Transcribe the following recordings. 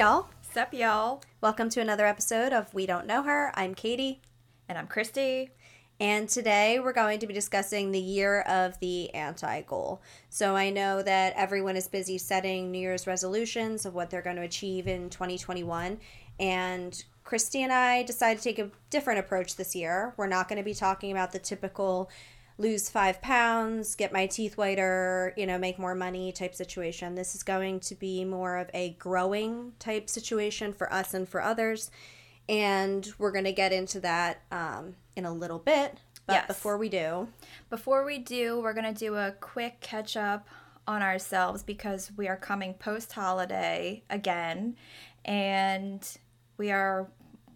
Y'all? Sup, y'all? Welcome to another episode of We Don't Know Her. I'm Katie. And I'm Christy. And today we're going to be discussing the year of the anti goal. So I know that everyone is busy setting New Year's resolutions of what they're going to achieve in 2021. And Christy and I decided to take a different approach this year. We're not going to be talking about the typical lose five pounds, get my teeth whiter, you know, make more money type situation. This is going to be more of a growing type situation for us and for others. And we're going to get into that um, in a little bit. But Yes. before we do, Before we do, we're going to do a quick catch up on ourselves because we are coming post holiday again. And we are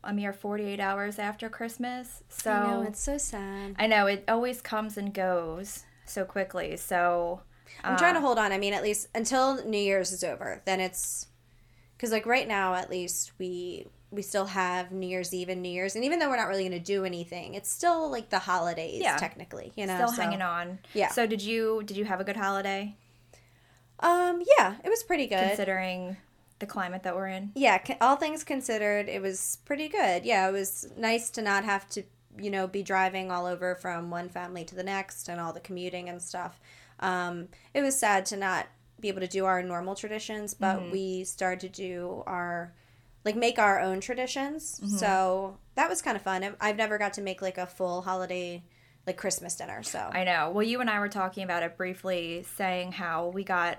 a mere 48 hours after Christmas. So I know it's so sad. I know, it always comes and goes so quickly. So I'm trying to hold on. I mean, at least until New Year's is over, then it's because like right now, at least we we still have New Year's Eve and New Year's, and even though we're not really going to do anything, it's still like the holidays Yeah. technically. You know, still so- hanging on. Yeah. So did you did you have a good holiday Um, yeah, it was pretty good. considering the climate that we're in? yeah, all things considered, it was pretty good. Yeah, it was nice to not have to, you know, be driving all over from one family to the next and all the commuting and stuff. Um, it was sad to not be able to do our normal traditions, but we started to do our like make our own traditions. So that was kind of fun. I've never got to make like a full holiday like Christmas dinner. So I know. Well, you and I were talking about it briefly, saying how we got,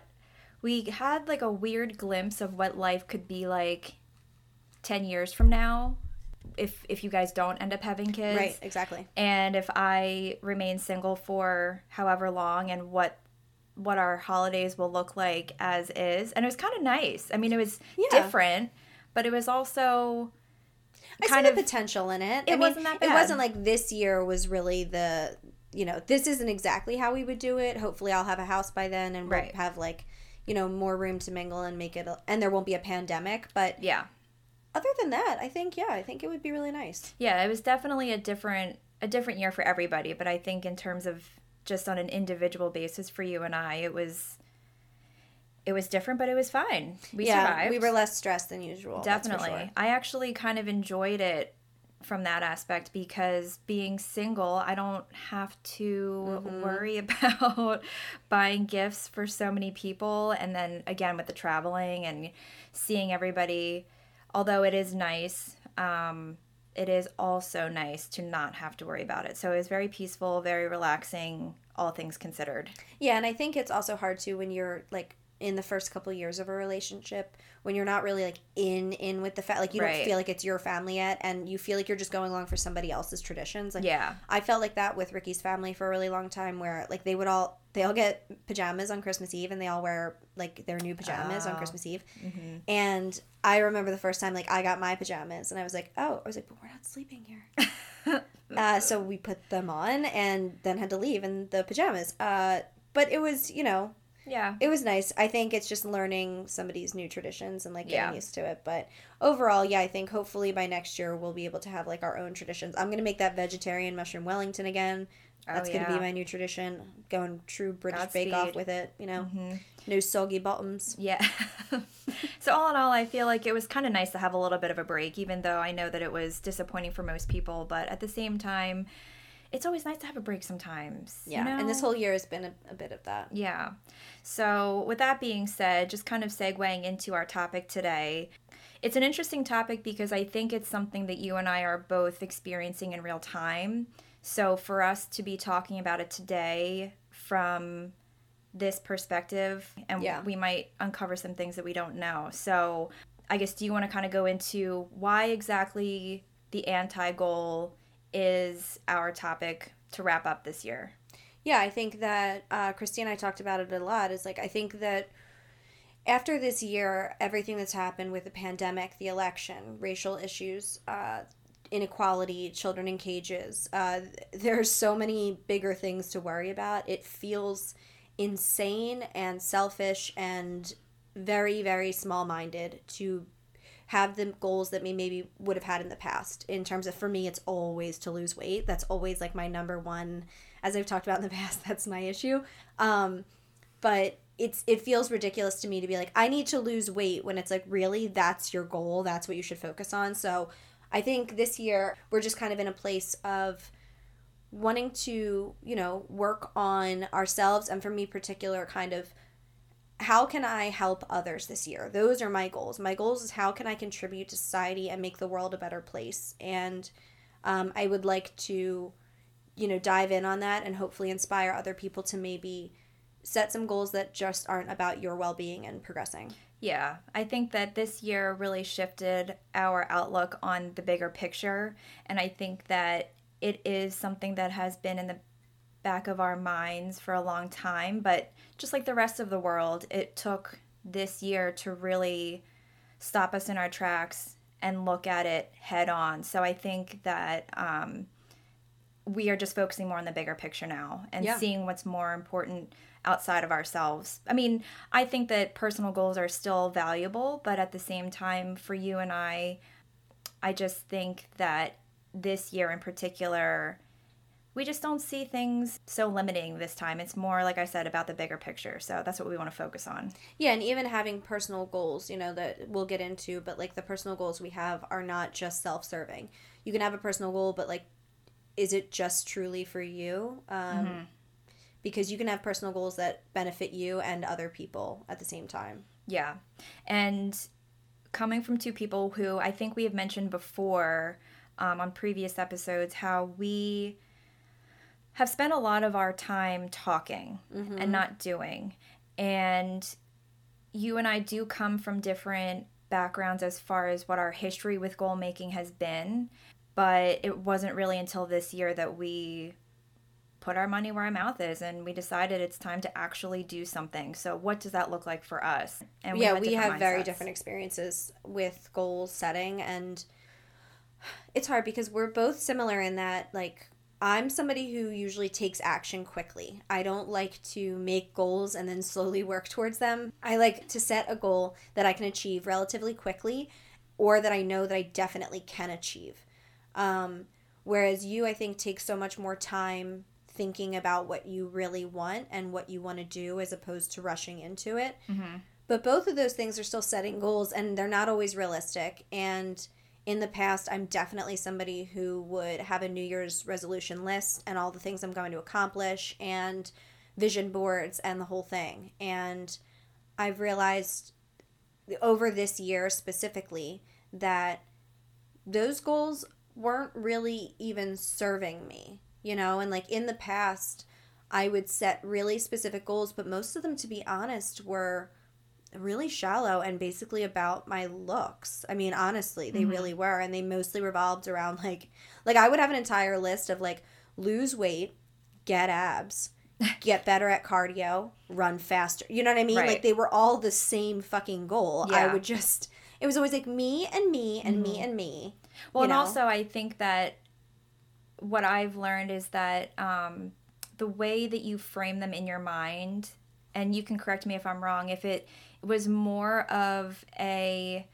we had like a weird glimpse of what life could be like 10 years from now if if you guys don't end up having kids. right, exactly. And if I remain single for however long and what what our holidays will look like as is. And it was kind of nice. I mean, it was Yeah. different, but it was also I kind of potential in it. It I mean, wasn't that It wasn't like this year was really the, you know, this isn't exactly how we would do it. Hopefully, I'll have a house by then and we'll Right. have like, you know, more room to mingle and make it, a, and there won't be a pandemic. But yeah. other than that, I think yeah, I think it would be really nice. Yeah, it was definitely a different a different year for everybody, but I think in terms of just on an individual basis for you and I, it was it was different, but it was fine. We yeah, survived. we were less stressed than usual. definitely. sure. I actually kind of enjoyed it from that aspect because being single, I don't have to Mm-hmm. worry about buying gifts for so many people. And then again with the traveling and seeing everybody although it is nice um, it is also nice to not have to worry about it. So it was very peaceful very relaxing all things considered. Yeah, and I think it's also hard too when you're like in the first couple years of a relationship when you're not really like in in with the fa- like you Right. don't feel like it's your family yet and you feel like you're just going along for somebody else's traditions like yeah I felt like that with Ricky's family for a really long time where like they would all they all get pajamas on Christmas Eve and they all wear like their new pajamas on Oh. Christmas Eve. And I remember the first time like I got my pajamas and I was like, "Oh, I was like, but we're not sleeping here." uh, so we put them on and then had to leave in the pajamas. Uh, but it was, you know, yeah it was nice. I think it's just learning somebody's new traditions and like getting Yeah. used to it. But overall, yeah, I think hopefully by next year we'll be able to have like our own traditions. I'm gonna make that vegetarian mushroom Wellington again. That's Oh, gonna be my new tradition. Going true British Bake Off with it. You know, Mm-hmm. no soggy bottoms. Yeah. so all in all, I feel like it was kind of nice to have a little bit of a break, even though I know that it was disappointing for most people. But at the same time, it's always nice to have a break sometimes. you Yeah, and this whole year has been a, a bit of that. Yeah. So, with that being said, just kind of segueing into our topic today, it's an interesting topic because I think it's something that you and I are both experiencing in real time. So, for us to be talking about it today from this perspective, and Yeah. we might uncover some things that we don't know. So, I guess, do you want to kind of go into why exactly the anti goal is our topic to wrap up this year? Yeah, I think that uh, and I talked about it a lot. Is like I think that after this year, everything that's happened with the pandemic, the election, racial issues, uh, inequality, children in cages, uh, there's so many bigger things to worry about. It feels insane and selfish and very, very small minded to have the goals that we maybe would have had in the past. In terms of for me it's always to lose weight. That's always like my number one as i've talked about in the past that's my issue. Um but it's it feels ridiculous to me to be like I need to lose weight when it's like really that's your goal, that's what you should focus on. So I think this year we're just kind of in a place of wanting to, you know, work on ourselves and for me particular kind of how can I help others this year? Those are my goals. My goals is how can I contribute to society and make the world a better place. And um, I would like to, you know, dive in on that and hopefully inspire other people to maybe set some goals that just aren't about your well being and progressing. Yeah, I think that this year really shifted our outlook on the bigger picture. And I think that it is something that has been in the back of our minds for a long time. But just like the rest of the world, it took this year to really stop us in our tracks and look at it head on. So I think that um, we are just focusing more on the bigger picture now and yeah. seeing what's more important outside of ourselves. I mean, I think that personal goals are still valuable, but at the same time, for you and I, I just think that this year in particular, we just don't see things so limiting this time. It's more, like I said, about the bigger picture. So that's what we want to focus on. Yeah, and even having personal goals, you know, that we'll get into, but like the personal goals we have are not just self serving. You can have a personal goal, but like, is it just truly for you? Um, mm-hmm because you can have personal goals that benefit you and other people at the same time. Yeah. And coming from two people who I think we have mentioned before um, on previous episodes, how we have spent a lot of our time talking mm-hmm. and not doing. And you and I do come from different backgrounds as far as what our history with goal making has been. But it wasn't really until this year that we put our money where our mouth is and we decided it's time to actually do something so what does that look like for us and we yeah we have mindsets. very different experiences with goal setting and it's hard because we're both similar in that like I'm somebody who usually takes action quickly. I don't like to make goals and then slowly work towards them. I like to set a goal that I can achieve relatively quickly or that I know that I definitely can achieve. Um, whereas you, I think, take so much more time thinking about what you really want and what you want to do as opposed to rushing into it. Mm-hmm. But both of those things are still setting goals and they're not always realistic. And in the past, I'm definitely somebody who would have a New Year's resolution list and all the things I'm going to accomplish and vision boards and the whole thing. And I've realized over this year specifically that those goals weren't really even serving me you know, and like in the past, I would set really specific goals, but most of them, to be honest, were really shallow and basically about my looks. I mean, honestly, they mm-hmm. really were, and they mostly revolved around like, like I would have an entire list of like lose weight, get abs, get better at cardio, run faster. You know what I mean? Right. Like they were all the same fucking goal. Yeah. I would just, it was always like me and me and mm-hmm. me and me. Well, and know? also I think that what I've learned is that um, the way that you frame them in your mind, and you can correct me if I'm wrong, if it was more of a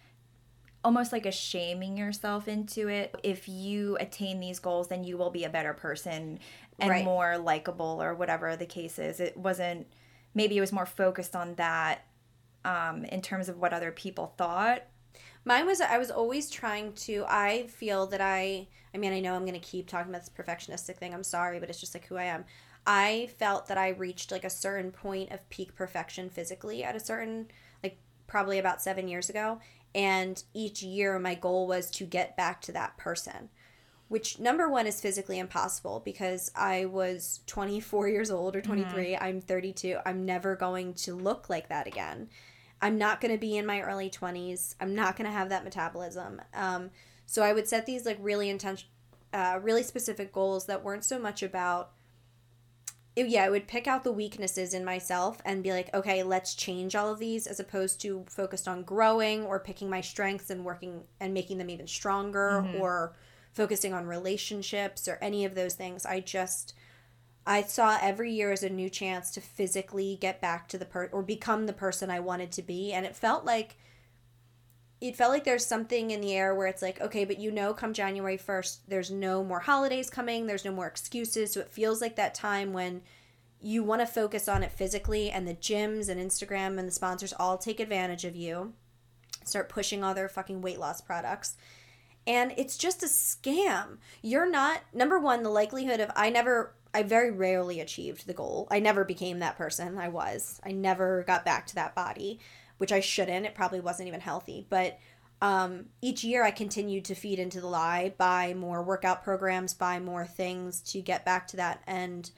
almost like a shaming yourself into it. If you attain these goals, then you will be a better person and right. more likable or whatever the case is. It wasn't, maybe it was more focused on that um, in terms of what other people thought Mine was I was always trying to I feel that I I mean I know I'm going to keep talking about this perfectionistic thing. I'm sorry, but it's just like who I am. I felt that I reached like a certain point of peak perfection physically at a certain like probably about 7 years ago and each year my goal was to get back to that person which number one is physically impossible because I was 24 years old or 23. Mm-hmm. I'm 32. I'm never going to look like that again. I'm not going to be in my early 20s. I'm not going to have that metabolism. Um, so I would set these like really intense, uh, really specific goals that weren't so much about. It, yeah, I would pick out the weaknesses in myself and be like, okay, let's change all of these, as opposed to focused on growing or picking my strengths and working and making them even stronger, mm-hmm. or focusing on relationships or any of those things. I just I saw every year as a new chance to physically get back to the per or become the person I wanted to be. And it felt like it felt like there's something in the air where it's like, okay, but you know, come January 1st, there's no more holidays coming, there's no more excuses. So it feels like that time when you want to focus on it physically, and the gyms and Instagram and the sponsors all take advantage of you, start pushing all their fucking weight loss products. And it's just a scam. You're not, number one, the likelihood of, I never, I very rarely achieved the goal. I never became that person. I was. I never got back to that body, which I shouldn't. It probably wasn't even healthy. But um, each year I continued to feed into the lie, buy more workout programs, buy more things to get back to that. And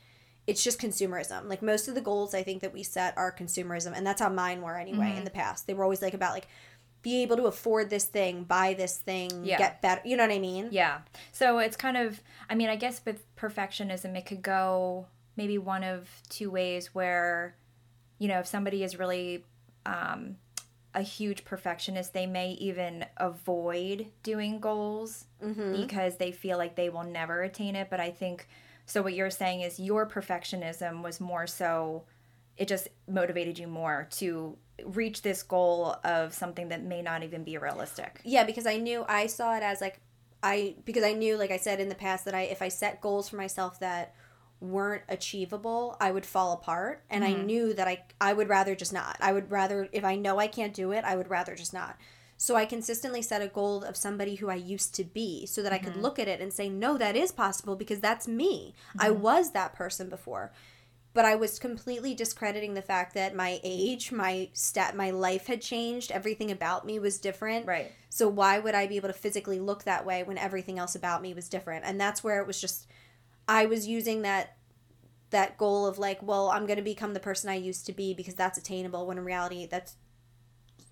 it's just consumerism. Like most of the goals I think that we set are consumerism. And that's how mine were anyway Mm-hmm. in the past. They were always like about like, be able to afford this thing, buy this thing, Yeah. get better. You know what I mean? Yeah. So it's kind of, I mean, I guess with perfectionism, it could go maybe one of two ways where, you know, if somebody is really um, a huge perfectionist, they may even avoid doing goals because they feel like they will never attain it. But I think, so what you're saying is your perfectionism was more so, it just motivated you more to reach this goal of something that may not even be realistic. Yeah, because I knew I saw it as like I because I knew like I said in the past that I if I set goals for myself that weren't achievable, I would fall apart and I mm-hmm. knew that I I would rather just not. I would rather if I know I can't do it, I would rather just not. So I consistently set a goal of somebody who I used to be so that I could mm-hmm. look at it and say, "No, that is possible because that's me. I mm-hmm. was that person before." but I was completely discrediting the fact that my age, my stat, my life had changed. Everything about me was different. Right. So why would I be able to physically look that way when everything else about me was different? And that's where it was just I was using that that goal of like, well, I'm going to become the person I used to be because that's attainable when in reality that's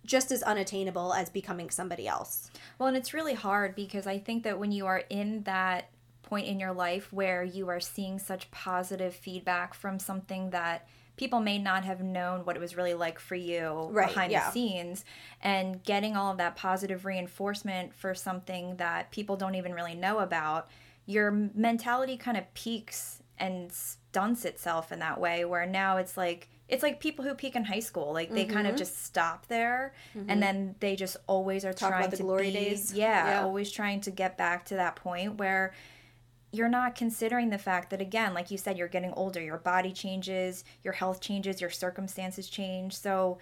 just as unattainable as becoming somebody else. Well, and it's really hard because I think that when you are in that point in your life where you are seeing such positive feedback from something that people may not have known what it was really like for you Right, behind yeah. the scenes and getting all of that positive reinforcement for something that people don't even really know about your mentality kind of peaks and stunts itself in that way where now it's like it's like people who peak in high school like they Mm-hmm. kind of just stop there and then they just always are Talk about trying the to glory be, days. yeah, Yeah. always trying to get back to that point where you're not considering the fact that again like you said you're getting older your body changes your health changes your circumstances change so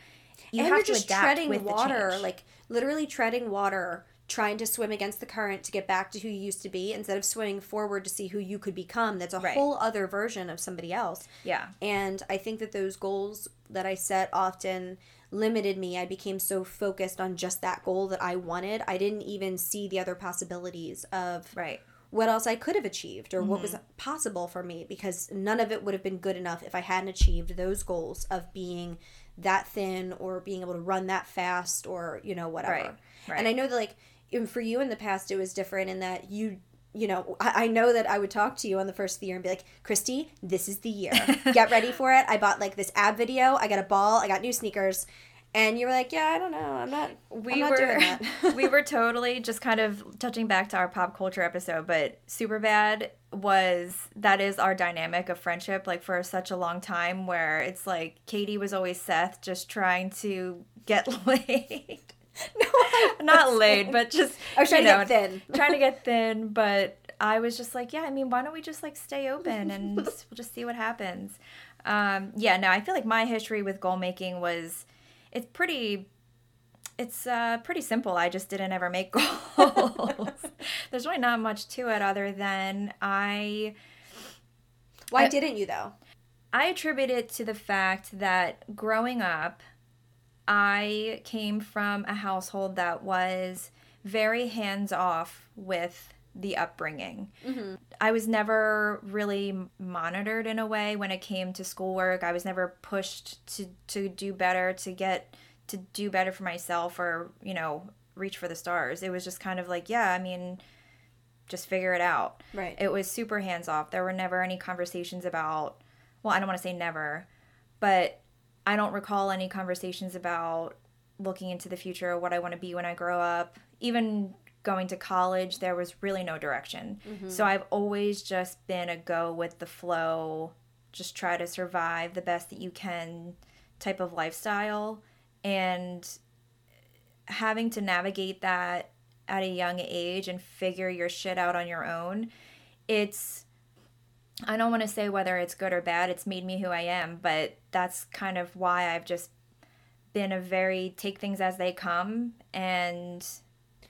you and have you're to just adapt treading with water, like literally treading water, trying to swim against the current to get back to who you used to be instead of swimming forward to see who you could become. That's a Right. whole other version of somebody else. yeah And I think that those goals that I set often limited me. I became so focused on just that goal that I wanted. I didn't even see the other possibilities of right what else I could have achieved or what was Mm-hmm. possible for me because none of it would have been good enough if I hadn't achieved those goals of being that thin or being able to run that fast or you know whatever. Right, right. And I know that like in- for you in the past it was different in that you you know I, I know that I would talk to you on the first of the year and be like Christy this is the year. Get ready for it. I bought like this ad video. I got a ball. I got new sneakers. And you were like yeah I don't know. I'm not we I'm not were doing that. we were totally just kind of touching back to our pop culture episode but Superbad was that is our dynamic of friendship like for such a long time where it's like katie was always seth just trying to get laid no, I not laid but just I was trying you to get thin. trying to get thin but i was just like yeah i mean why don't we just like stay open and we'll just see what happens. Um, yeah no i feel like my history with goal making was it's pretty it's uh, pretty simple. I just didn't ever make goals. There's really not much to it other than i why I- didn't you though? I attribute it to the fact that growing up, I came from a household that was very hands off with the upbringing. Mm-hmm. I was never really monitored in a way when it came to schoolwork. I was never pushed to, to do better, to get to do better for myself or, you know, reach for the stars. It was just kind of like, yeah, I mean, just figure it out. Right. It was super hands off. There were never any conversations about, well, I don't want to say never, but I don't recall any conversations about looking into the future, what I want to be when I grow up. Even going to college, there was really no direction. Mm-hmm. So I've always just been a go with the flow, just try to survive the best that you can type of lifestyle. And having to navigate that at a young age and figure your shit out on your own, it's I don't want to say whether it's good or bad. It's made me who I am, but that's kind of why I've just been a very take things as they come and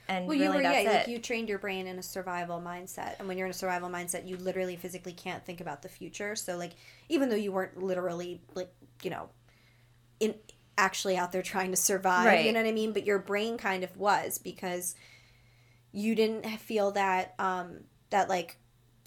and well, really you were that's yeah, it. like you trained your brain in a survival mindset, and when you're in a survival mindset, you literally physically can't think about the future. So like, even though you weren't literally like you know, in actually out there trying to survive, you know what I mean, but your brain kind of was because you didn't feel that um that like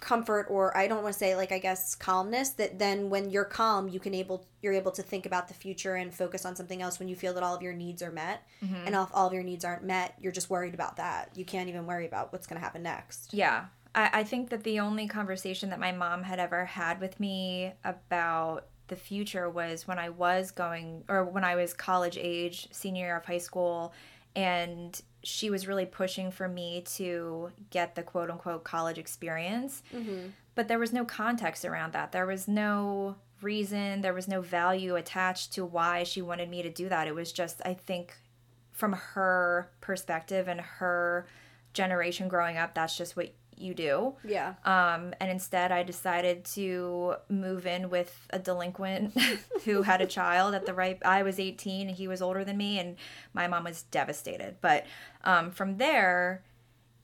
comfort or I don't want to say like I guess calmness that then when you're calm you can able you're able to think about the future and focus on something else when you feel that all of your needs are met Mm-hmm. and if all of your needs aren't met you're just worried about that you can't even worry about what's going to happen next Yeah. I, I think that the only conversation that my mom had ever had with me about the future was when I was going, or when I was college age, senior year of high school, and she was really pushing for me to get the quote unquote college experience. Mm-hmm. But there was no context around that. There was no reason, there was no value attached to why she wanted me to do that. It was just, I think, from her perspective and her generation growing up, that's just what you do. yeah Um, and instead, I decided to move in with a delinquent who had a child at the right. I was 18, and he was older than me, and my mom was devastated. But um, from there,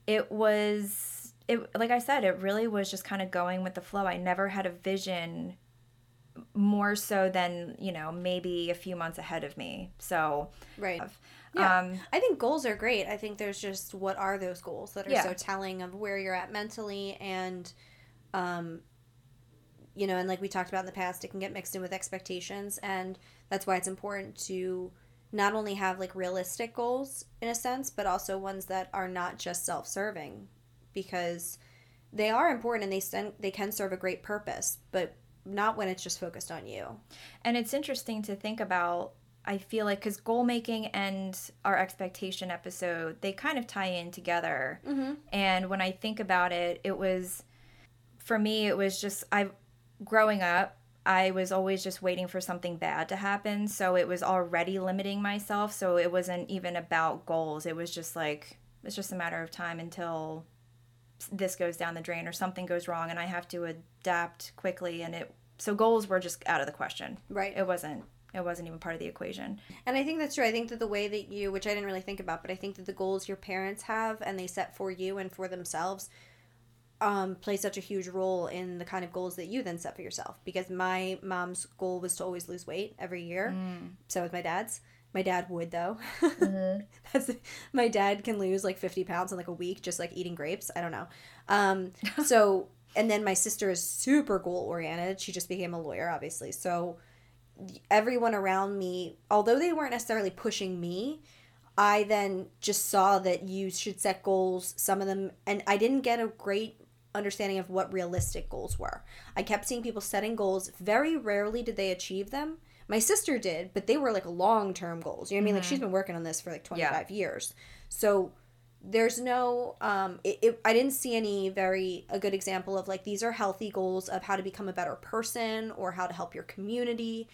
it was it like I said, it really was just kind of going with the flow. I never had a vision more so than you know maybe a few months ahead of me. So right yeah um, i think goals are great i think there's just what are those goals that are Yeah. so telling of where you're at mentally and um you know and like we talked about in the past it can get mixed in with expectations and that's why it's important to not only have like realistic goals in a sense but also ones that are not just self-serving because they are important and they sten- they can serve a great purpose but not when it's just focused on you And it's interesting to think about. I feel like because goal making and our expectation episode, they kind of tie in together. mm-hmm. And when I think about it, it was for me, it was just I growing up. I was always just waiting for something bad to happen, so it was already limiting myself. So it wasn't even about goals. It was just like it's just a matter of time until this goes down the drain or something goes wrong, and I have to adapt quickly. And it so goals were just out of the question. right It wasn't. It wasn't even part of the equation. And I think that's true. I think that the way that you, which I didn't really think about, but I think that the goals your parents have and they set for you and for themselves um, play such a huge role in the kind of goals that you then set for yourself. Because my mom's goal was to always lose weight every year. So was my dad's. My dad would though. That's my dad can lose like fifty pounds in like a week just like eating grapes. I don't know. Um, so and then my sister is super goal oriented. She just became a lawyer, obviously. So everyone around me, although they weren't necessarily pushing me, I then just saw that you should set goals, some of them, and I didn't get a great understanding of what realistic goals were. I kept seeing people setting goals. Very rarely did they achieve them. My sister did, but they were like long term goals. You know what I mean? Like she's been working on this for like 25 years. So there's no um it, it, i didn't see any very a good example of like these are healthy goals of how to become a better person or how to help your community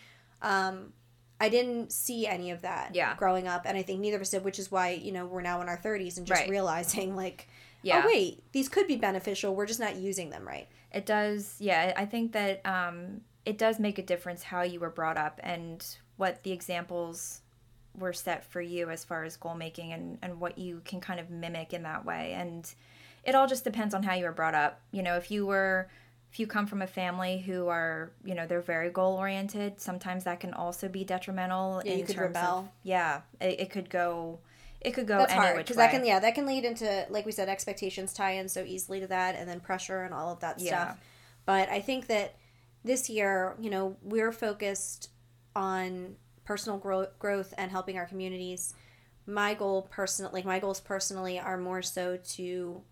um i didn't see any of that Yeah. growing up and i think neither of us did which is why you know we're now in our 30s and just Right. realizing like Yeah. oh wait these could be beneficial we're just not using them right It does, yeah. I think that um, it does make a difference how you were brought up and what the examples were set for you as far as goal making and, and what you can kind of mimic in that way. And it all just depends on how you were brought up. You know, if you were, if you come from a family who are, you know, they're very goal oriented, sometimes that can also be detrimental. Yeah, you could terms of- rebel. yeah, it, it could go. It could go that's hard because that can yeah that can lead into like we said expectations tie in so easily to that and then pressure and all of that Yeah. stuff but i think that this year you know we're focused on personal grow- growth and helping our communities my goal personal like my goals personally are more so to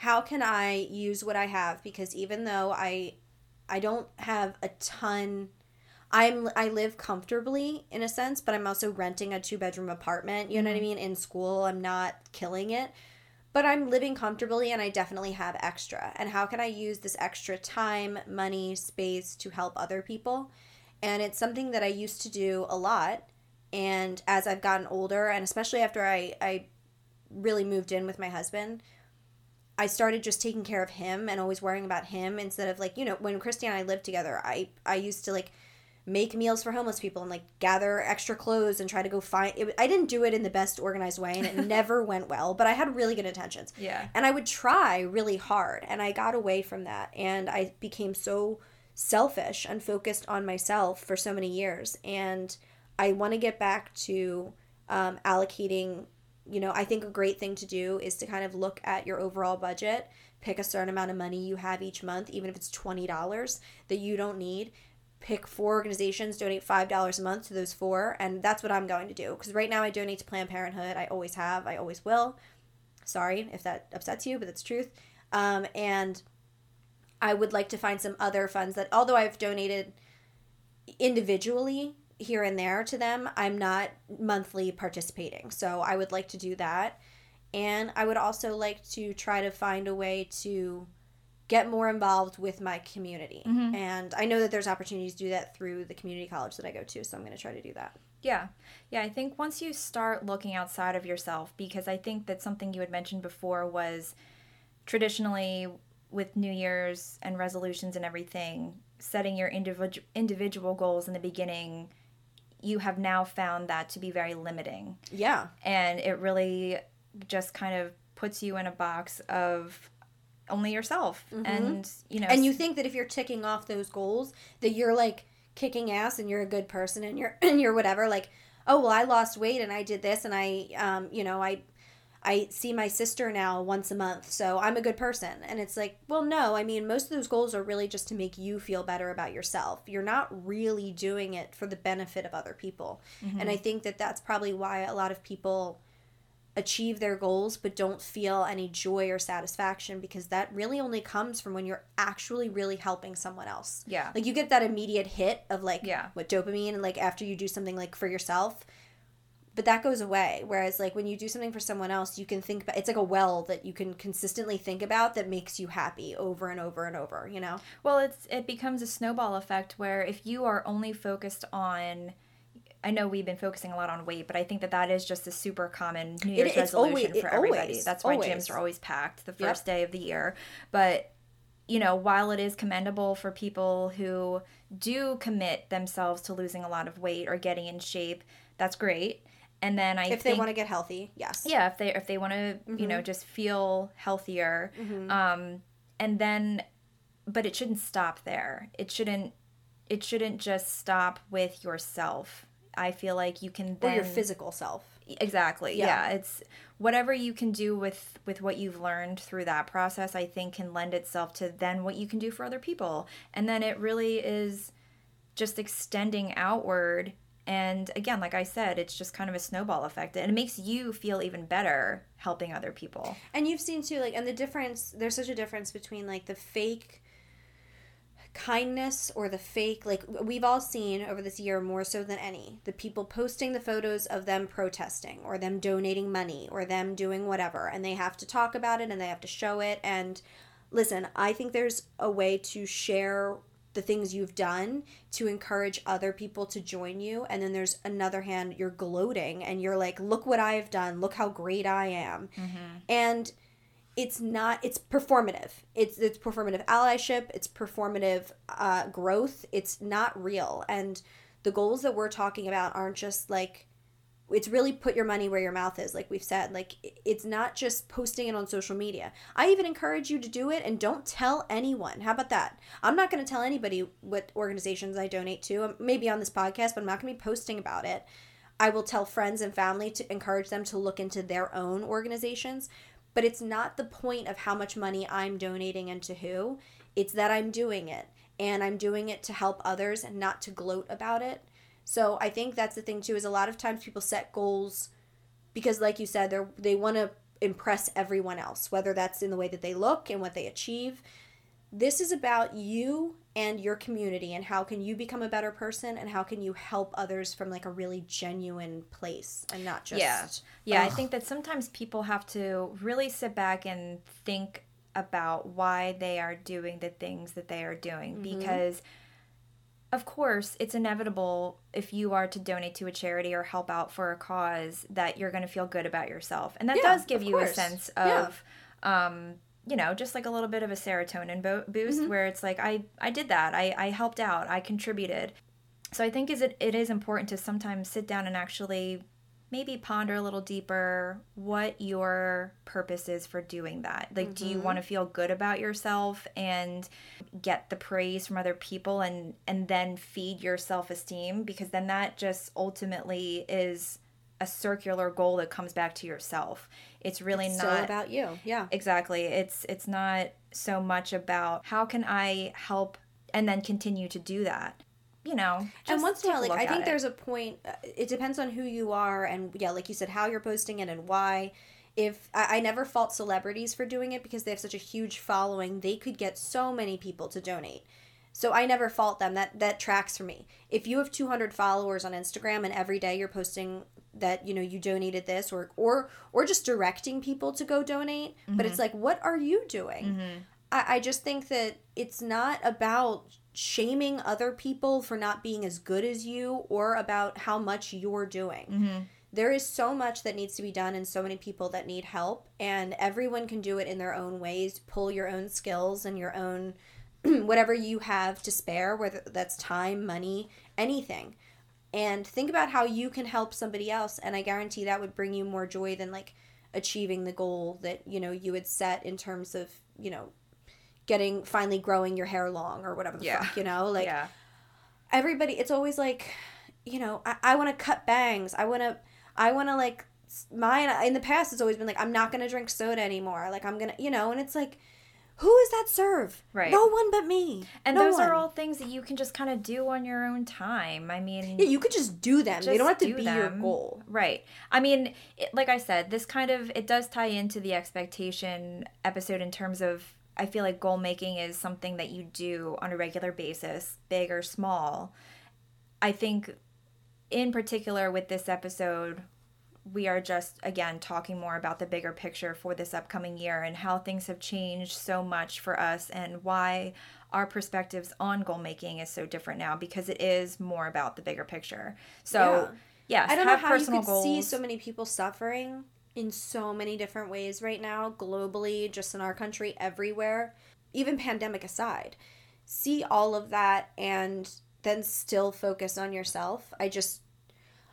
how can i use what i have because even though i i don't have a ton I'm I live comfortably in a sense, but I'm also renting a two bedroom apartment. You know what I mm-hmm. mean? In school, I'm not killing it, but I'm living comfortably, and I definitely have extra. And how can I use this extra time, money, space to help other people? And it's something that I used to do a lot. And as I've gotten older, and especially after I I really moved in with my husband, I started just taking care of him and always worrying about him instead of like, you know, when Christy and I lived together, I I used to like make meals for homeless people and like gather extra clothes and try to go find it, I didn't do it in the best organized way and it never went well, but I had really good intentions. Yeah. And I would try really hard and I got away from that and I became so selfish and focused on myself for so many years and I want to get back to um, allocating you know, I think a great thing to do is to kind of look at your overall budget, pick a certain amount of money you have each month, even if it's $20 that you don't need. Pick four organizations, donate $5 a month to those four, and that's what I'm going to do. Because right now I donate to Planned Parenthood. I always have, I always will. Sorry if that upsets you, but that's truth. Um, and I would like to find some other funds that, although I've donated individually here and there to them. I'm not monthly participating. So I would like to do that. And I would also like to try to find a way to get more involved with my community. Mm-hmm. And I know that there's opportunities to do that through the community college that I go to. So I'm going to try to do that. Yeah. Yeah. I think once you start looking outside of yourself, because I think that something you had mentioned before was traditionally with New Year's and resolutions and everything, setting your individual individual goals in the beginning you have now found that to be very limiting. Yeah. And it really just kind of puts you in a box of only yourself. Mm-hmm. And, you know. And you think that if you're ticking off those goals, that you're like kicking ass and you're a good person and you're, and you're whatever. Like, oh, well, I lost weight and I did this and I, um, you know, I I see my sister now once a month, so I'm a good person. And it's like, well, no, I mean, most of those goals are really just to make you feel better about yourself. You're not really doing it for the benefit of other people. Mm-hmm. And I think that that's probably why a lot of people achieve their goals but don't feel any joy or satisfaction because that really only comes from when you're actually really helping someone else. Yeah. Like you get that immediate hit of like yeah. what dopamine and like after you do something like for yourself but that goes away whereas like when you do something for someone else you can think about it's like a well that you can consistently think about that makes you happy over and over and over you know well it's it becomes a snowball effect where if you are only focused on I know we've been focusing a lot on weight, but I think that that is just a super common New Year's it, resolution always, for everybody. Always, That's why always. gyms are always packed the first yep. day of the year. But you know, while it is commendable for people who do commit themselves to losing a lot of weight or getting in shape, that's great and then I if think, they want to get healthy, yes, yeah, if they if they want to mm-hmm. you know mm-hmm. just feel healthier, mm-hmm. um, and then, but it shouldn't stop there. It shouldn't it shouldn't just stop with yourself. I feel like you can then or your physical self. Exactly. Yeah. yeah. It's whatever you can do with with what you've learned through that process I think can lend itself to then what you can do for other people. And then it really is just extending outward and again, like I said, it's just kind of a snowball effect. And it makes you feel even better helping other people. And you've seen too, like, and the difference, there's such a difference between like the fake kindness or the fake like we've all seen over this year more so than any the people posting the photos of them protesting or them donating money or them doing whatever and they have to talk about it and they have to show it and listen i think there's a way to share the things you've done to encourage other people to join you. And then there's another hand you're gloating and you're like look what i've done. Look how great i am. Mm-hmm. and it's not it's performative. It's it's performative allyship. It's performative uh, growth. It's not real. And the goals that we're talking about aren't just like it's really put your money where your mouth is like we've said like it's not just posting it on social media. I even encourage you to do it and don't tell anyone. How about that? I'm not going to tell anybody what organizations i donate to um, maybe on this podcast but i'm not going to be posting about it. I will tell friends and family to encourage them to look into their own organizations but it's not the point of how much money i'm donating and to who. It's that i'm doing it and i'm doing it to help others and not to gloat about it so I think that's the thing too is a lot of times people set goals because like you said they they want to impress everyone else, whether that's in the way that they look and what they achieve. This is about you and your community and how can you become a better person and how can you help others from like a really genuine place and not just Yeah. Yeah, ugh. I think that sometimes people have to really sit back and think about why they are doing the things that they are doing mm-hmm. because of course, it's inevitable if you are to donate to a charity or help out for a cause that you're going to feel good about yourself. And that yeah, does give you course. a sense of, yeah. um, you know, just like a little bit of a serotonin bo- boost where it's like I I did that. I I helped out. I contributed. So I think is it it is important to sometimes sit down and actually maybe ponder a little deeper what your purpose is for doing that. Like do you mm-hmm. want to feel good about yourself and get the praise from other people and and then feed your self-esteem because then that just ultimately is a circular goal that comes back to yourself. It's really It's not about you. Yeah. Exactly. It's it's not so much about how can I help and then continue to do that. You know, and once in a while, like I think it. there's a point. Uh, it depends on who you are, and yeah, like you said, how you're posting it and why. If I, I never fault celebrities for doing it because they have such a huge following, they could get so many people to donate. So I never fault them. That that tracks for me. If you have 200 followers on Instagram and every day you're posting that you know you donated this or or or just directing people to go donate, but it's like, what are you doing? I, I just think that it's not about shaming other people for not being as good as you or about how much you're doing. Mm-hmm. There is so much that needs to be done and so many people that need help, and everyone can do it in their own ways. Pull your own skills and your own whatever you have to spare, whether that's time, money, anything. And think about how you can help somebody else, and I guarantee that would bring you more joy than like achieving the goal that you know you had set in terms of you know getting finally growing your hair long or whatever the Yeah. fuck, you know? Like yeah. everybody it's always like, you know, I, I wanna cut bangs. I wanna I wanna like mine in the past it's always been like I'm not gonna drink soda anymore. Like I'm gonna you know, and it's like who is that serve? Right. No one but me. And No those are all things that you can just kind of do on your own time. I mean, Yeah, you could just do them. they don't have to do be your goal. Right. I mean, it, like I said, this kind of it does tie into the expectation episode in terms of I feel like goal making is something that you do on a regular basis, big or small. I think in particular with this episode, we are just again talking more about the bigger picture for this upcoming year and how things have changed so much for us and why our perspectives on goal making is so different now because it is more about the bigger picture. So, yes, I don't know have how you personal could goals. see so many people suffering in so many different ways right now, globally, just in our country, everywhere, even pandemic aside. See all of that and then still focus on yourself. I just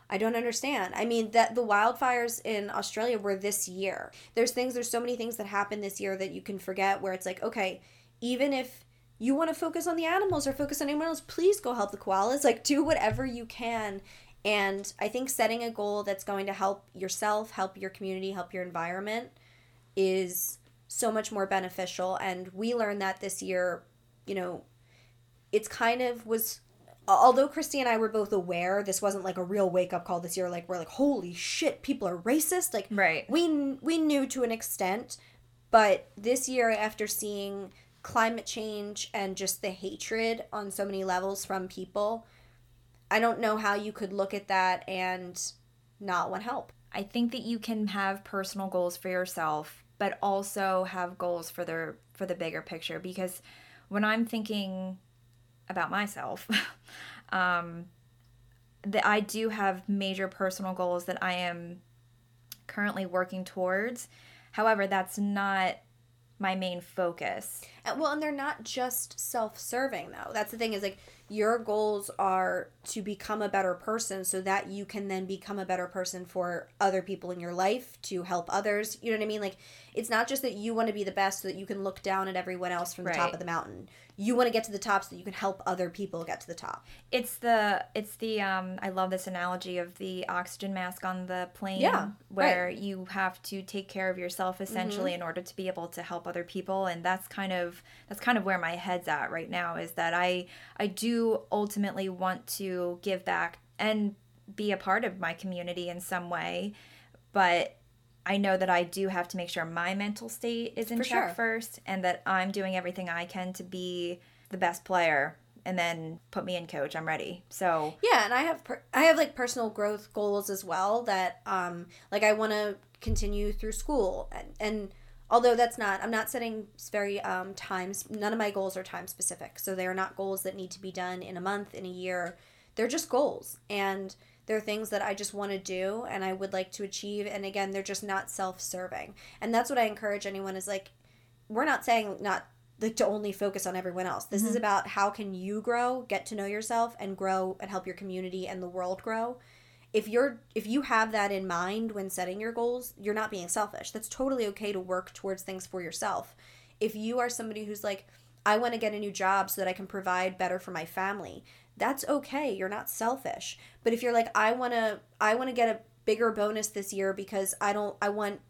I don't understand. I mean that the wildfires in Australia were this year. There's things there's so many things that happened this year that you can forget where it's like, okay, even if you want to focus on the animals or focus on anyone else, please go help the koalas. Like do whatever you can. And I think setting a goal that's going to help yourself, help your community, help your environment is so much more beneficial. And we learned that this year, you know, it's kind of was although Christy and I were both aware this wasn't like a real wake up call this year like we're like holy shit people are racist like Right. we we knew to an extent but this year after seeing climate change and just the hatred on so many levels from people I don't know how you could look at that and not want help I think that you can have personal goals for yourself, but also have goals for the for the bigger picture. Because when I'm thinking about myself, um, that I do have major personal goals that I am currently working towards. However, that's not my main focus. Well and they're not just self-serving though that's the thing is like your goals are to become a better person so that you can then become a better person for other people in your life to help others. You know what i mean? Like it's not just that you want to be the best so that you can look down at everyone else from the top of the mountain. You want to get to the top so that you can help other people get to the top. It's the it's the um I love this analogy of the oxygen mask on the plane Yeah, where you have to take care of yourself essentially in order to be able to help other people and that's kind of that's kind of where my head's at right now is that I I do ultimately want to give back and be a part of my community in some way but I know that I do have to make sure my mental state is in For check sure. first and that I'm doing everything I can to be the best player and then put me in coach. I'm ready. So, Yeah, and I have per- I have like personal growth goals as well that um like I want to continue through school and and although that's not I'm not setting very um times none of my goals are time specific. So they are not goals that need to be done in a month, in a year. They're just goals and they're things that I just want to do and I would like to achieve and again, they're just not self-serving. And that's what I encourage anyone is like we're not saying not like to only focus on everyone else. This mm-hmm. is about how can you grow, get to know yourself and grow and help your community and the world grow. If you're if you have that in mind when setting your goals, you're not being selfish. That's totally okay to work towards things for yourself. If you are somebody who's like I want to get a new job so that I can provide better for my family, that's okay. You're not selfish. But if you're like I want to I want to get a bigger bonus this year because I don't I want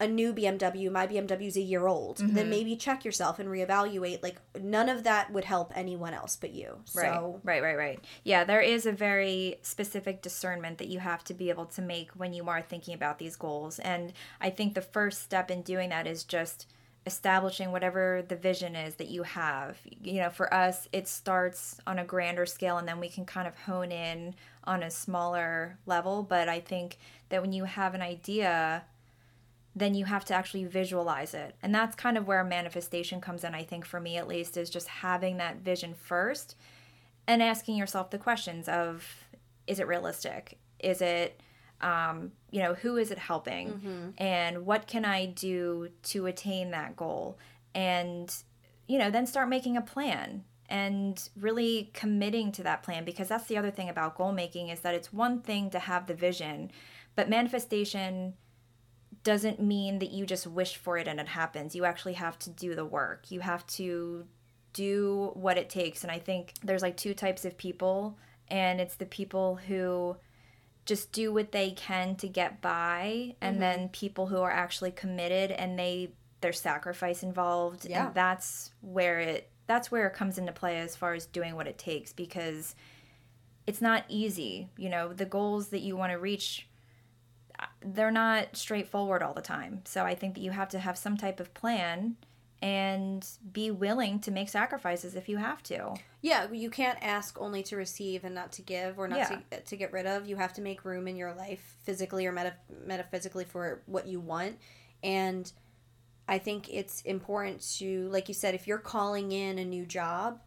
a new BMW, my BMW's a year old, mm-hmm. then maybe check yourself and reevaluate. Like none of that would help anyone else but you. So Right, right, right, right. Yeah, there is a very specific discernment that you have to be able to make when you are thinking about these goals. And I think the first step in doing that is just establishing whatever the vision is that you have. You know, for us, it starts on a grander scale and then we can kind of hone in on a smaller level. But I think that when you have an idea, then you have to actually visualize it. And that's kind of where manifestation comes in, I think, for me at least, is just having that vision first and asking yourself the questions of is it realistic? Is it, um, you know, who is it helping? Mm-hmm. And what can I do to attain that goal? And, you know, then start making a plan and really committing to that plan because that's the other thing about goal making is that it's one thing to have the vision, but manifestation doesn't mean that you just wish for it and it happens. You actually have to do the work. You have to do what it takes. And I think there's like two types of people, and it's the people who just do what they can to get by, and mm-hmm. then people who are actually committed and they there's sacrifice involved. Yeah. And that's where it that's where it comes into play as far as doing what it takes because it's not easy. You know, the goals that you want to reach they're not straightforward all the time. So I think that you have to have some type of plan and be willing to make sacrifices if you have to. Yeah, you can't ask only to receive and not to give or not yeah. to, to get rid of. You have to make room in your life physically or meta- metaphysically for what you want. And I think it's important to, like you said, if you're calling in a new job,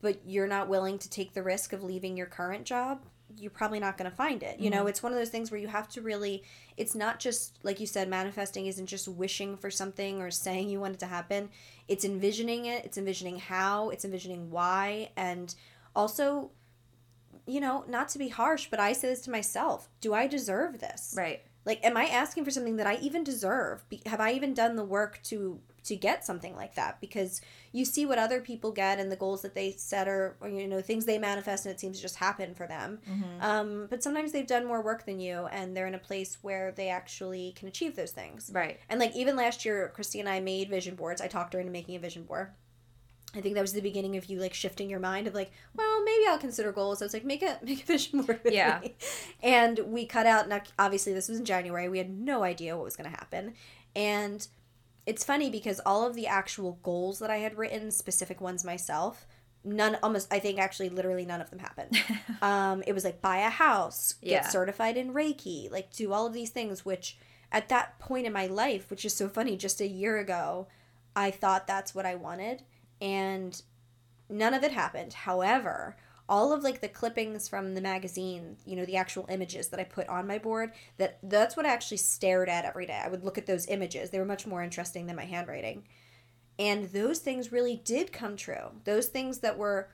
but you're not willing to take the risk of leaving your current job, you're probably not going to find it. You mm-hmm. know, it's one of those things where you have to really, it's not just, like you said, manifesting isn't just wishing for something or saying you want it to happen. It's envisioning it, it's envisioning how, it's envisioning why, and also, you know, not to be harsh, but I say this to myself do I deserve this? Right. Like, am I asking for something that I even deserve? Have I even done the work to to get something like that? Because you see what other people get and the goals that they set are or, you know things they manifest and it seems to just happen for them. Mm-hmm. um, but sometimes they've done more work than you and they're in a place where they actually can achieve those things. Right. And like even last year christy and i made vision boards. I talked her into making a vision board I think that was the beginning of you like shifting your mind of like, well, maybe I'll consider goals. I was like, make a make a vision board yeah. me. And we cut out. Now, obviously, this was in January. We had no idea what was going to happen, and it's funny because all of the actual goals that I had written, specific ones myself, none almost I think actually literally none of them happened. um, it was like buy a house, get yeah. certified in Reiki, like do all of these things, which at that point in my life, which is so funny, just a year ago, I thought that's what I wanted, and none of it happened. However, all of like the clippings from the magazine, you know, the actual images that I put on my board, that that's what I actually stared at every day. I would look at those images. They were much more interesting than my handwriting. And those things really did come true. Those things that were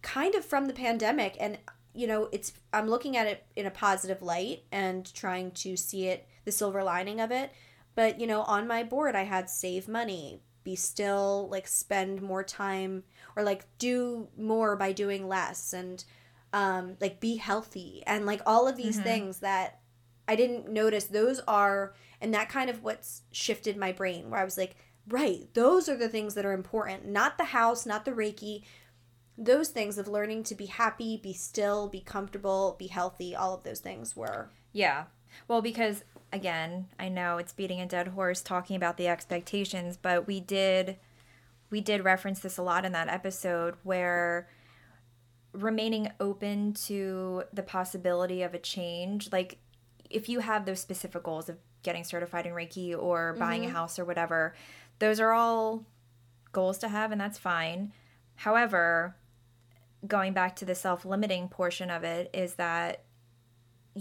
kind of from the pandemic and you know, it's I'm looking at it in a positive light and trying to see it the silver lining of it. But, you know, on my board I had save money, be still, like spend more time or like do more by doing less and um, like be healthy and like all of these mm-hmm. things that I didn't notice. Those are, and that kind of what's shifted my brain where I was like, right, those are the things that are important, not the house, not the Reiki. Those things of learning to be happy, be still, be comfortable, be healthy, all of those things were. Yeah. Well, because again, I know it's beating a dead horse talking about the expectations, but we did we did reference this a lot in that episode where remaining open to the possibility of a change like if you have those specific goals of getting certified in reiki or buying mm-hmm. a house or whatever those are all goals to have and that's fine however going back to the self-limiting portion of it is that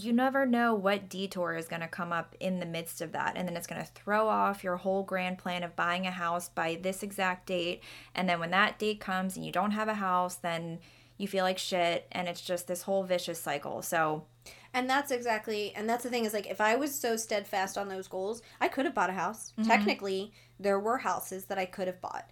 you never know what detour is going to come up in the midst of that. And then it's going to throw off your whole grand plan of buying a house by this exact date. And then when that date comes and you don't have a house, then you feel like shit. And it's just this whole vicious cycle. So. And that's exactly, and that's the thing is like, if I was so steadfast on those goals, I could have bought a house. Mm-hmm. Technically, there were houses that I could have bought.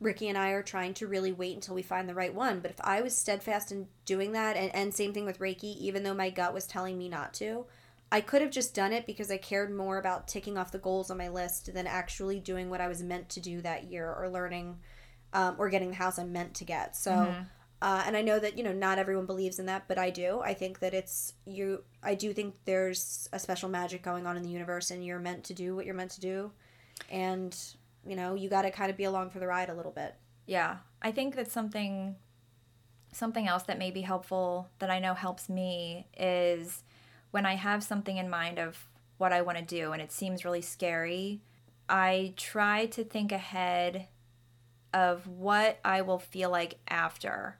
Ricky and I are trying to really wait until we find the right one. But if I was steadfast in doing that, and, and same thing with Reiki, even though my gut was telling me not to, I could have just done it because I cared more about ticking off the goals on my list than actually doing what I was meant to do that year or learning um, or getting the house I'm meant to get. So, mm-hmm. uh, and I know that, you know, not everyone believes in that, but I do. I think that it's you, I do think there's a special magic going on in the universe and you're meant to do what you're meant to do. And you know, you got to kind of be along for the ride a little bit. Yeah. I think that something something else that may be helpful that I know helps me is when I have something in mind of what I want to do and it seems really scary, I try to think ahead of what I will feel like after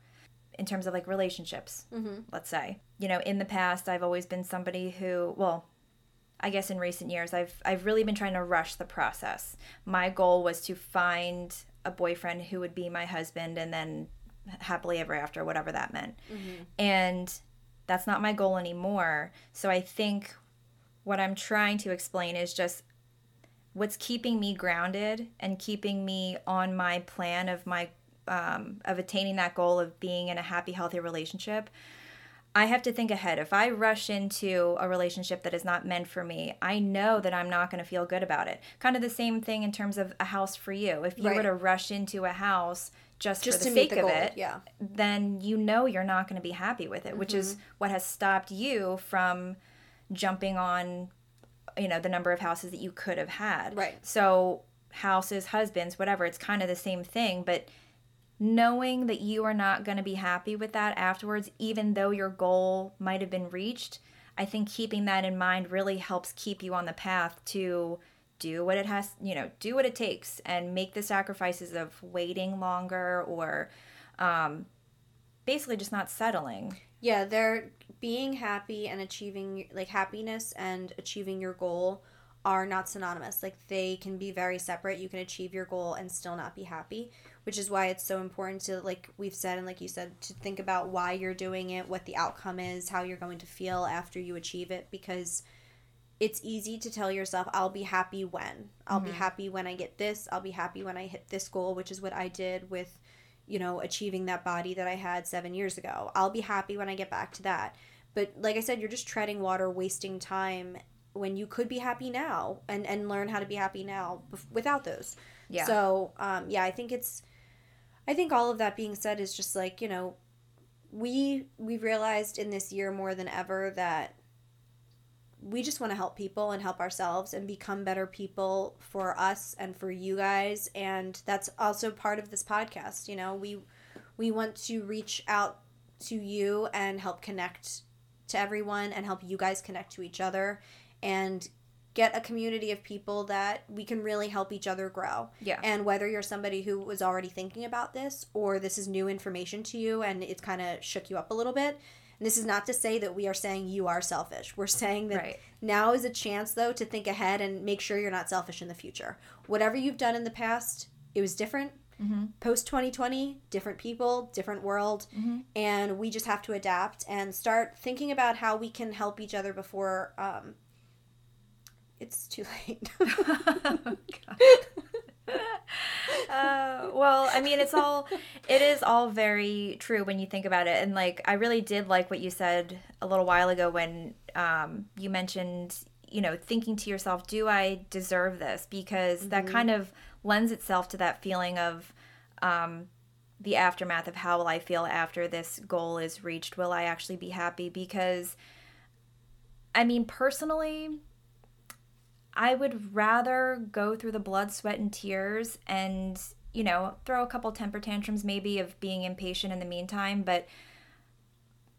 in terms of like relationships, mm-hmm. let's say. You know, in the past, I've always been somebody who, well, I guess in recent years I've I've really been trying to rush the process. My goal was to find a boyfriend who would be my husband and then happily ever after whatever that meant. Mm-hmm. And that's not my goal anymore. So I think what I'm trying to explain is just what's keeping me grounded and keeping me on my plan of my um, of attaining that goal of being in a happy healthy relationship I have to think ahead. If I rush into a relationship that is not meant for me, I know that I'm not going to feel good about it. Kind of the same thing in terms of a house for you. If you right. were to rush into a house just, just for the sake the of it, yeah. then you know you're not going to be happy with it, mm-hmm. which is mm-hmm. what has stopped you from jumping on you know the number of houses that you could have had. Right. So houses, husbands, whatever, it's kind of the same thing, but knowing that you are not going to be happy with that afterwards, even though your goal might have been reached, I think keeping that in mind really helps keep you on the path to do what it has, you know, do what it takes and make the sacrifices of waiting longer or um, basically just not settling. Yeah, they're being happy and achieving like happiness and achieving your goal are not synonymous. Like they can be very separate. You can achieve your goal and still not be happy, which is why it's so important to like we've said and like you said to think about why you're doing it, what the outcome is, how you're going to feel after you achieve it because it's easy to tell yourself I'll be happy when. I'll mm-hmm. be happy when I get this. I'll be happy when I hit this goal, which is what I did with you know, achieving that body that I had 7 years ago. I'll be happy when I get back to that. But like I said, you're just treading water, wasting time when you could be happy now and and learn how to be happy now without those. Yeah. So, um, yeah, I think it's I think all of that being said is just like, you know, we we realized in this year more than ever that we just want to help people and help ourselves and become better people for us and for you guys and that's also part of this podcast you know? We we want to reach out to you and help connect to everyone and help you guys connect to each other and get a community of people that we can really help each other grow. Yeah. And whether you're somebody who was already thinking about this or this is new information to you and it's kind of shook you up a little bit. And this is not to say that we are saying you are selfish. We're saying that right. now is a chance though to think ahead and make sure you're not selfish in the future. Whatever you've done in the past, it was different. Mm-hmm. Post 2020, different people, different world, mm-hmm. and we just have to adapt and start thinking about how we can help each other before um, it's too late. oh, uh, well, I mean, it's all, it is all very true when you think about it. And like, I really did like what you said a little while ago when um, you mentioned, you know, thinking to yourself, do I deserve this? Because mm-hmm. that kind of lends itself to that feeling of, um, the aftermath of how will I feel after this goal is reached? Will I actually be happy? Because, I mean, personally, I would rather go through the blood, sweat, and tears and, you know, throw a couple temper tantrums maybe of being impatient in the meantime, but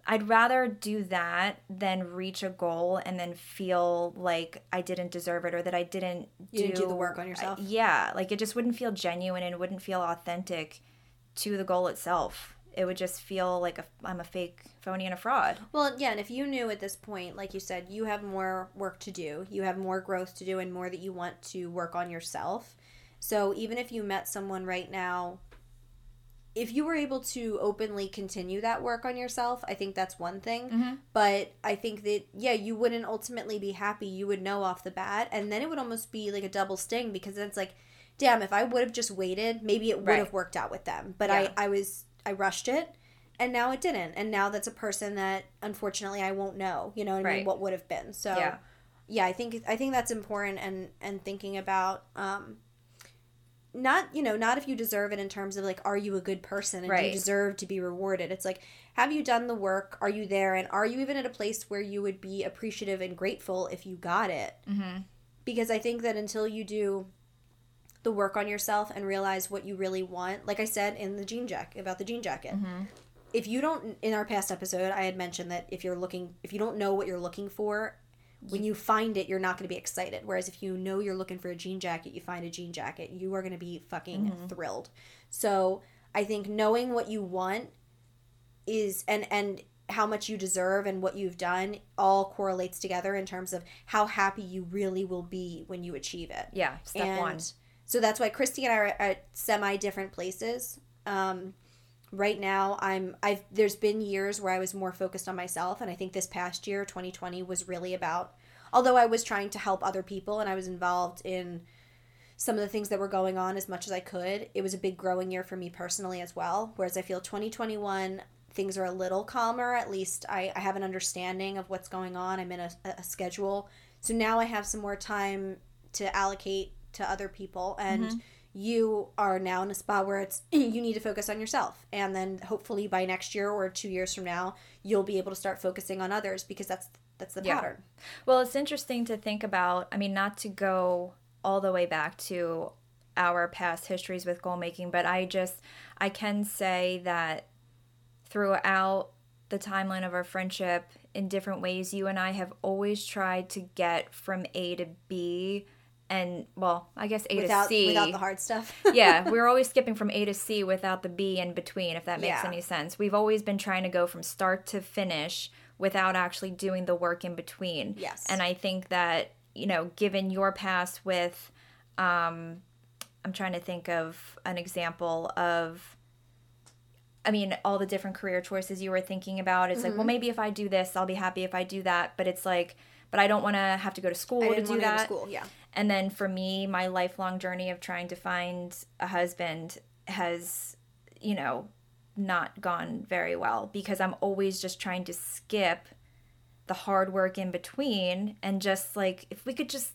I'd rather do that than reach a goal and then feel like I didn't deserve it or that I didn't do, didn't do the work on yourself. yeah, like it just wouldn't feel genuine and wouldn't feel authentic to the goal itself it would just feel like a, I'm a fake phony and a fraud. Well, yeah, and if you knew at this point, like you said, you have more work to do, you have more growth to do, and more that you want to work on yourself. So even if you met someone right now, if you were able to openly continue that work on yourself, I think that's one thing. Mm-hmm. But I think that, yeah, you wouldn't ultimately be happy. You would know off the bat. And then it would almost be like a double sting because it's like, damn, if I would have just waited, maybe it would Right. have worked out with them. But Yeah. I, I was, I rushed it and now it didn't. And now that's a person that unfortunately I won't know, you know what I mean? What would have been. So, Yeah. yeah, I think, I think that's important and, and thinking about, um, not you know not if you deserve it in terms of like are you a good person and do you deserve to be rewarded it's like have you done the work are you there and are you even at a place where you would be appreciative and grateful if you got it Mm-hmm. because i think that until you do the work on yourself and realize what you really want like i said in the jean jacket about the jean jacket. Mm-hmm. if you don't in our past episode i had mentioned that if you're looking if you don't know what you're looking for when you find it you're not going to be excited. Whereas if you know you're looking for a jean jacket you find a jean jacket you are going to be fucking thrilled. So i think knowing what you want is and and how much you deserve and what you've done all correlates together in terms of how happy you really will be when you achieve it. Yeah, step and one. So that's why Christy and I are at semi different places. Um, right now, I'm I've there's been years where I was more focused on myself, and I think this past year, 2020, was really about. Although I was trying to help other people and I was involved in some of the things that were going on as much as I could, it was a big growing year for me personally as well. Whereas I feel 2021 things are a little calmer. At least I, I have an understanding of what's going on. I'm in a, a schedule. So now I have some more time to allocate to other people. And mm-hmm. you are now in a spot where it's you need to focus on yourself. And then hopefully by next year or two years from now, you'll be able to start focusing on others because that's that's the Yeah. pattern. Well, it's interesting to think about. I mean, not to go all the way back to our past histories with goal making, but I just, I can say that throughout the timeline of our friendship, in different ways, you and I have always tried to get from A to B. And well, I guess A Without to C. without the hard stuff. yeah, we're always skipping from A to C without the B in between, if that makes Yeah. any sense. We've always been trying to go from start to finish without actually doing the work in between. Yes. And I think that, you know, given your past with, um, I'm trying to think of an example of, I mean, all the different career choices you were thinking about. It's like, Mm-hmm. well, maybe if I do this, I'll be happy if I do that. But it's like, but I don't want to have to go to school I to do want to go that. to school. Yeah. And then for me, my lifelong journey of trying to find a husband has, you know, not gone very well because I'm always just trying to skip the hard work in between and just like if we could just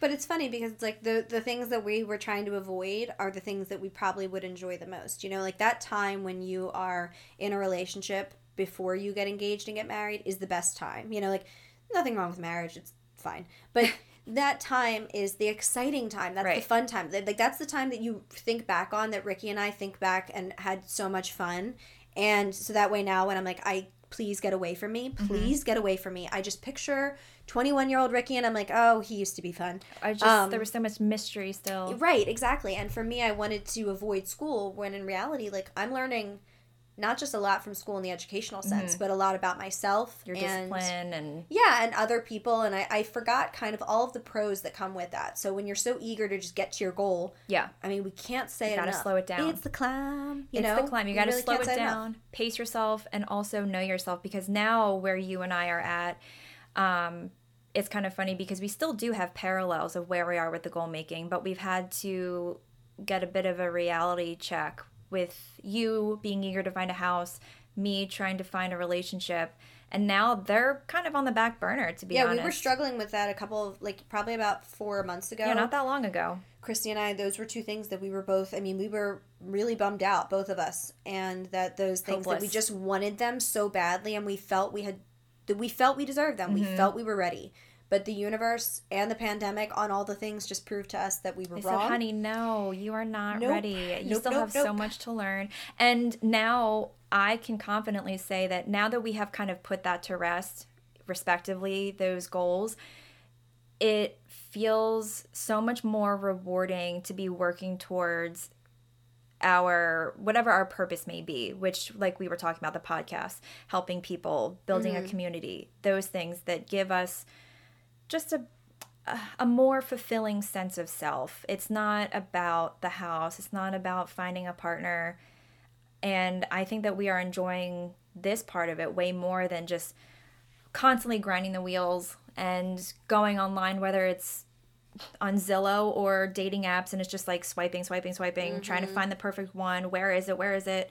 But it's funny because it's like the the things that we were trying to avoid are the things that we probably would enjoy the most. You know, like that time when you are in a relationship before you get engaged and get married is the best time. You know, like nothing wrong with marriage, it's fine. But that time is the exciting time. That's the fun time. Like that's the time that you think back on that Ricky and I think back and had so much fun. And so that way now when I'm like I please get away from me. Mm-hmm. Please get away from me. I just picture 21 year old Ricky and I'm like, oh, he used to be fun. I just Um, there was so much mystery still. Right, exactly. And for me, I wanted to avoid school when in reality, like, I'm learning not just a lot from school in the educational sense, but a lot about myself. Mm-hmm. Your and, discipline and Yeah, and other people. And I, I forgot kind of all of the pros that come with that. So when you're so eager to just get to your goal, yeah. I mean, we can't say You gotta enough. slow it down. It's the climb. You it's know? the climb. You got to really slow it say enough. down, pace yourself, and also know yourself. Because now, where you and I are at, um, it's kind of funny because we still do have parallels of where we are with the goal making, but we've had to get a bit of a reality check with you being eager to find a house, me trying to find a relationship, and now they're kind of on the back burner. To be Yeah, honest, we were struggling with that a couple of, like, probably about four months ago. Yeah, not that long ago. Christy and I, those were two things that we were both, I mean, we were really bummed out, both of us. And that those things that we just wanted them so badly and we felt we had, that we felt we deserved them. We mm-hmm. felt we were ready. But the universe and the pandemic on all the things just proved to us that we were They wrong. said, honey, no, you are not Nope. ready. You Nope, still nope, have so much to learn. And now I can confidently say that now that we have kind of put that to rest, respectively, those goals, it feels so much more rewarding to be working towards our whatever our purpose may be which like we were talking about the podcast helping people building Mm-hmm. a community those things that give us just a a more fulfilling sense of self it's not about the house it's not about finding a partner and i think that we are enjoying this part of it way more than just constantly grinding the wheels and going online whether it's on Zillow or dating apps and it's just like swiping, swiping, swiping, trying to mm-hmm. find the perfect one. Where is it? Where is it?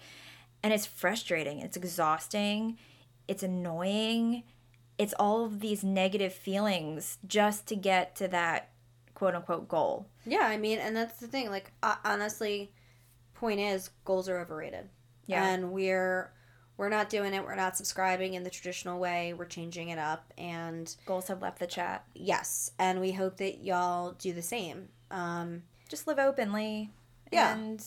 And it's frustrating. It's exhausting. It's annoying. It's all of these negative feelings just to get to that quote unquote goal. Yeah, I mean, and that's the thing. Like, uh, honestly, point is, goals are overrated. Yeah. And we're we're not doing it. We're not subscribing in the traditional way. We're changing it up, and Goals have left the chat. yes, and we hope that y'all do the same. Um, Just live openly. Yeah. And,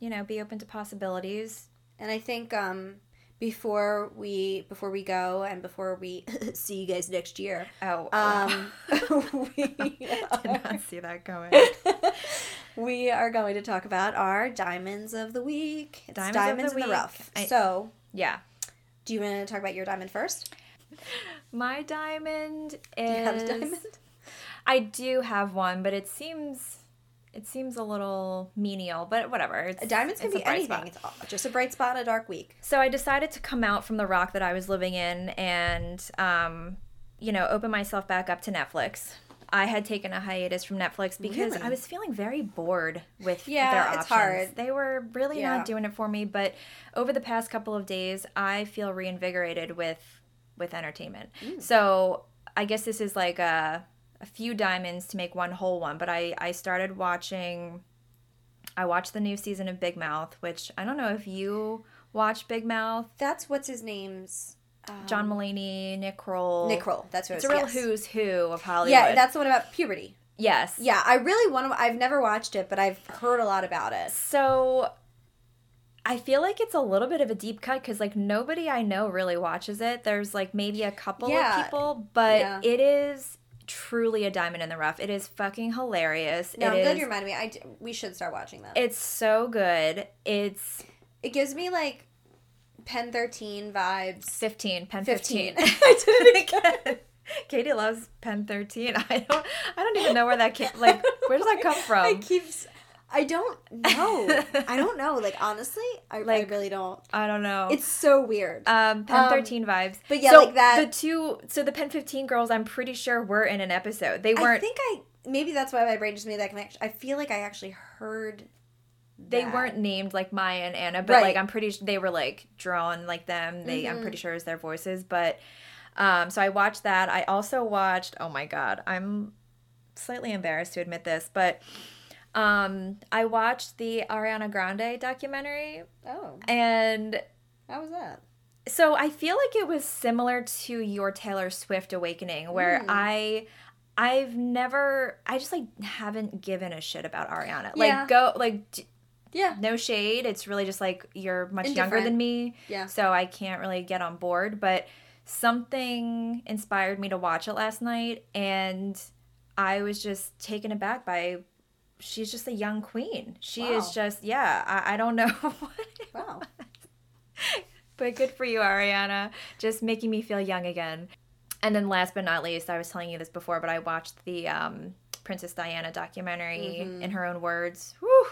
you know, be open to possibilities. and I think um, before we before we go and before we see you guys next year, Oh, um, we did not see that going. we are going to talk about our diamonds of the week. It's Diamonds of diamonds, the in the rough. I- so, Yeah. do you want to talk about your diamond first? My diamond is. Do you have a diamond? I do have one, but it seems it seems a little menial, but whatever. It's, A diamond's can it's be anything. spot. It's all- just a bright spot on a dark week. So I decided to come out from the rock that I was living in and um, you know, open myself back up to Netflix. I had taken a hiatus from Netflix because Really? I was feeling very bored with Yeah, their it's hard. They were really Yeah. not doing it for me, but over the past couple of days, I feel reinvigorated with with entertainment. Mm. So I guess this is like a a few diamonds to make one whole one. But I I started watching. I watched the new season of Big Mouth, which I don't know if you watch Big Mouth. That's what's his name's um, John Mulaney, Nick Kroll. Nick Kroll. That's what It's it a real yes. who's who of Hollywood. Yeah, that's the one about puberty. yes. Yeah, I really want to. I've never watched it, but I've heard a lot about it. So I feel like it's a little bit of a deep cut because like nobody I know really watches it. There's like maybe a couple Yeah. of people, but Yeah. it is truly a diamond in the rough. It is fucking hilarious. No, It I'm glad you reminded me. I we should start watching that. It's so good. It's It gives me like Pen Thirteen vibes. 15, pen 15. 15. I did it again. Katie loves pen 13. I don't I don't even know where that came like where does that come from? I keep. I don't know. I don't know. Like honestly, I, I Like- really don't. I don't know. It's so weird. um pen Um, 13 vibes. but yeah, So like that- The two so the pen 15 girls I'm pretty sure were in an episode. They weren't I think I maybe that's why my brain just made that connection. I feel like I actually heard. they that. weren't named like Maya and Anna, but Right. like I'm pretty sure they were like drawn like them. They I'm Mhm. pretty sure is their voices, but um so I watched that. I also watched oh my god, I'm slightly embarrassed to admit this, but um I watched the Ariana Grande documentary Oh, and how was that? so I feel like it was similar to your Taylor Swift awakening where Mm. I I've never I just like haven't given a shit about Ariana. Yeah. Like go like d- Yeah, no shade. It's really just like you're much younger than me. Yeah. So I can't really get on board. But something inspired me to watch it last night and I was just taken aback by she's just a young queen. She is just yeah, I, I don't know wow. but good for you, Ariana. Just making me feel young again. And then last but not least, I was telling you this before, but I watched the um, Princess Diana documentary Mhm. in her own words. Whew.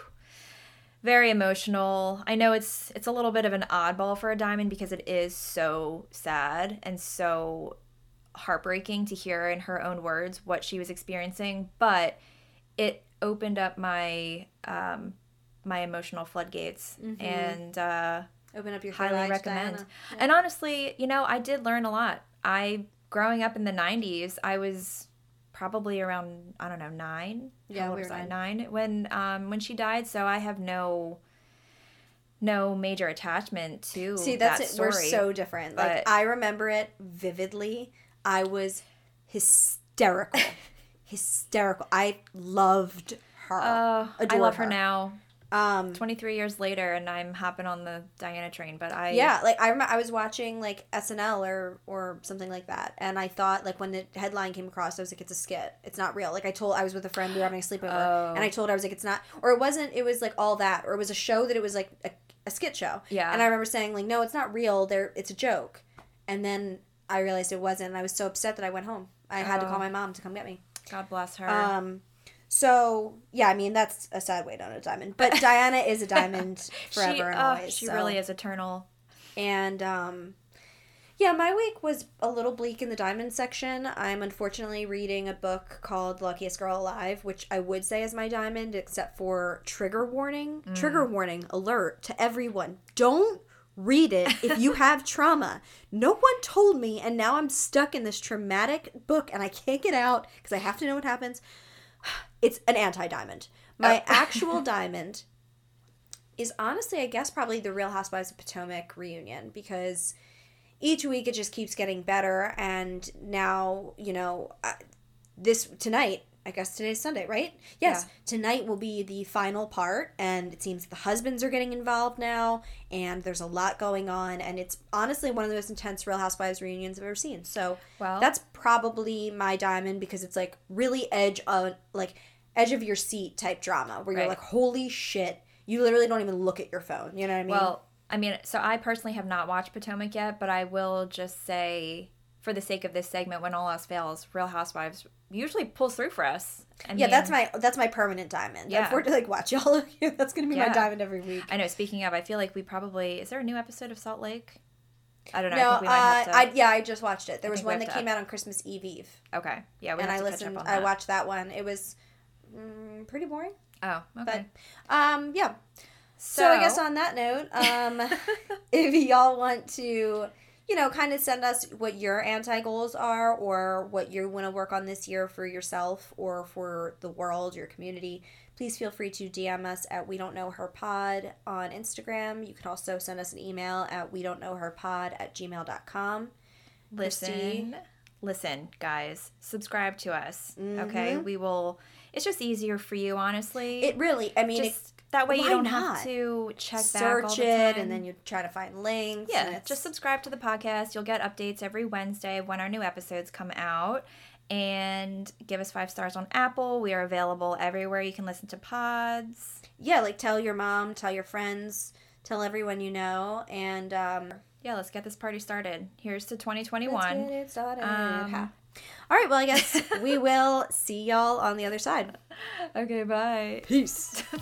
Very emotional. I know it's it's a little bit of an oddball for a diamond because it is so sad and so heartbreaking to hear in her own words what she was experiencing, but it opened up my um, my emotional floodgates Mhm. and uh, Open up your highly recommend. Yeah. And honestly, you know, I did learn a lot. I growing up in the '90s, I was probably around I don't know nine. Yeah, How we was were I? nine. Nine when um when she died. So I have no no major attachment to See, that's that it. story. We're so different. like I remember it vividly. I was hysterical, hysterical. I loved her. Uh, I love her her. now. Um, 23 years later, and I'm hopping on the Diana train. But I yeah, like I remember I was watching like SNL or or something like that, and I thought like when the headline came across, I was like, it's a skit. It's not real. Like I told I was with a friend, we were having a sleepover, Oh. and I told her I was like, it's not, or it wasn't. It was like all that, or it was a show that it was like a, a skit show. Yeah. And I remember saying like, no, it's not real. There, it's a joke. And then I realized it wasn't, and I was so upset that I went home. I had to Oh. call my mom to come get me. God bless her. Um, so yeah, I mean that's a sad way down a diamond, but Diana is a diamond forever she, and oh, always. she so. really is eternal. And um, yeah, my week was a little bleak in the diamond section. I'm unfortunately reading a book called Luckiest Girl Alive, which I would say is my diamond, except for trigger warning. Trigger warning alert to everyone. Don't read it if you have trauma. No one told me, and now I'm stuck in this traumatic book and I can't get out because I have to know what happens. It's an anti diamond. My Oh. actual diamond is honestly, I guess, probably the Real Housewives of Potomac reunion because each week it just keeps getting better. And now, you know, uh, this tonight, I guess today's Sunday, right? Yes, tonight will be the final part, and it seems the husbands are getting involved now, and there's a lot going on, and it's honestly one of the most intense Real Housewives reunions I've ever seen. So Well, that's probably my diamond because it's like really edge on like edge of your seat type drama where you're Right. like, holy shit, you literally don't even look at your phone. You know what I mean? Well, I mean, so I personally have not watched Potomac yet, but I will just say, for the sake of this segment, when all else fails, Real Housewives usually pulls through for us. I yeah, mean, that's my that's my permanent diamond. Yeah. If we're to like watch y'all of you, that's gonna be my diamond every week. I know. Speaking of, I feel like we probably is there a new episode of Salt Lake? I don't know. No, I think we might uh, have to. I yeah, I just watched it. There was one that came out on Christmas Eve Eve, okay, yeah, we and I to listened. Catch up on I watched that one. It was mm, pretty boring, Oh, okay. but um, yeah. So, I guess on that note, um, if y'all want to, you know, kind of send us what your anti goals are or what you want to work on this year for yourself or for the world, your community, please feel free to DM us at We Don't Know Her Pod on Instagram. You can also send us an email at We Don't Know Her Pod at gmail.com. listen, Christy. listen, guys, subscribe to us. Okay, Mhm. we will. It's just easier for you, honestly. It really, I mean, just that way you don't not? have to check it, back all search it and then you try to find links. Yeah, just subscribe to the podcast. You'll get updates every Wednesday of when our new episodes come out. And give us five stars on Apple. We are available everywhere you can listen to pods. yeah, like tell your mom, tell your friends, tell everyone you know, and um, Yeah, let's get this party started. Here's to 2021. let's 2021. get it started. Um, Ha. All right, well, I guess we will see y'all on the other side. Okay, bye. Peace.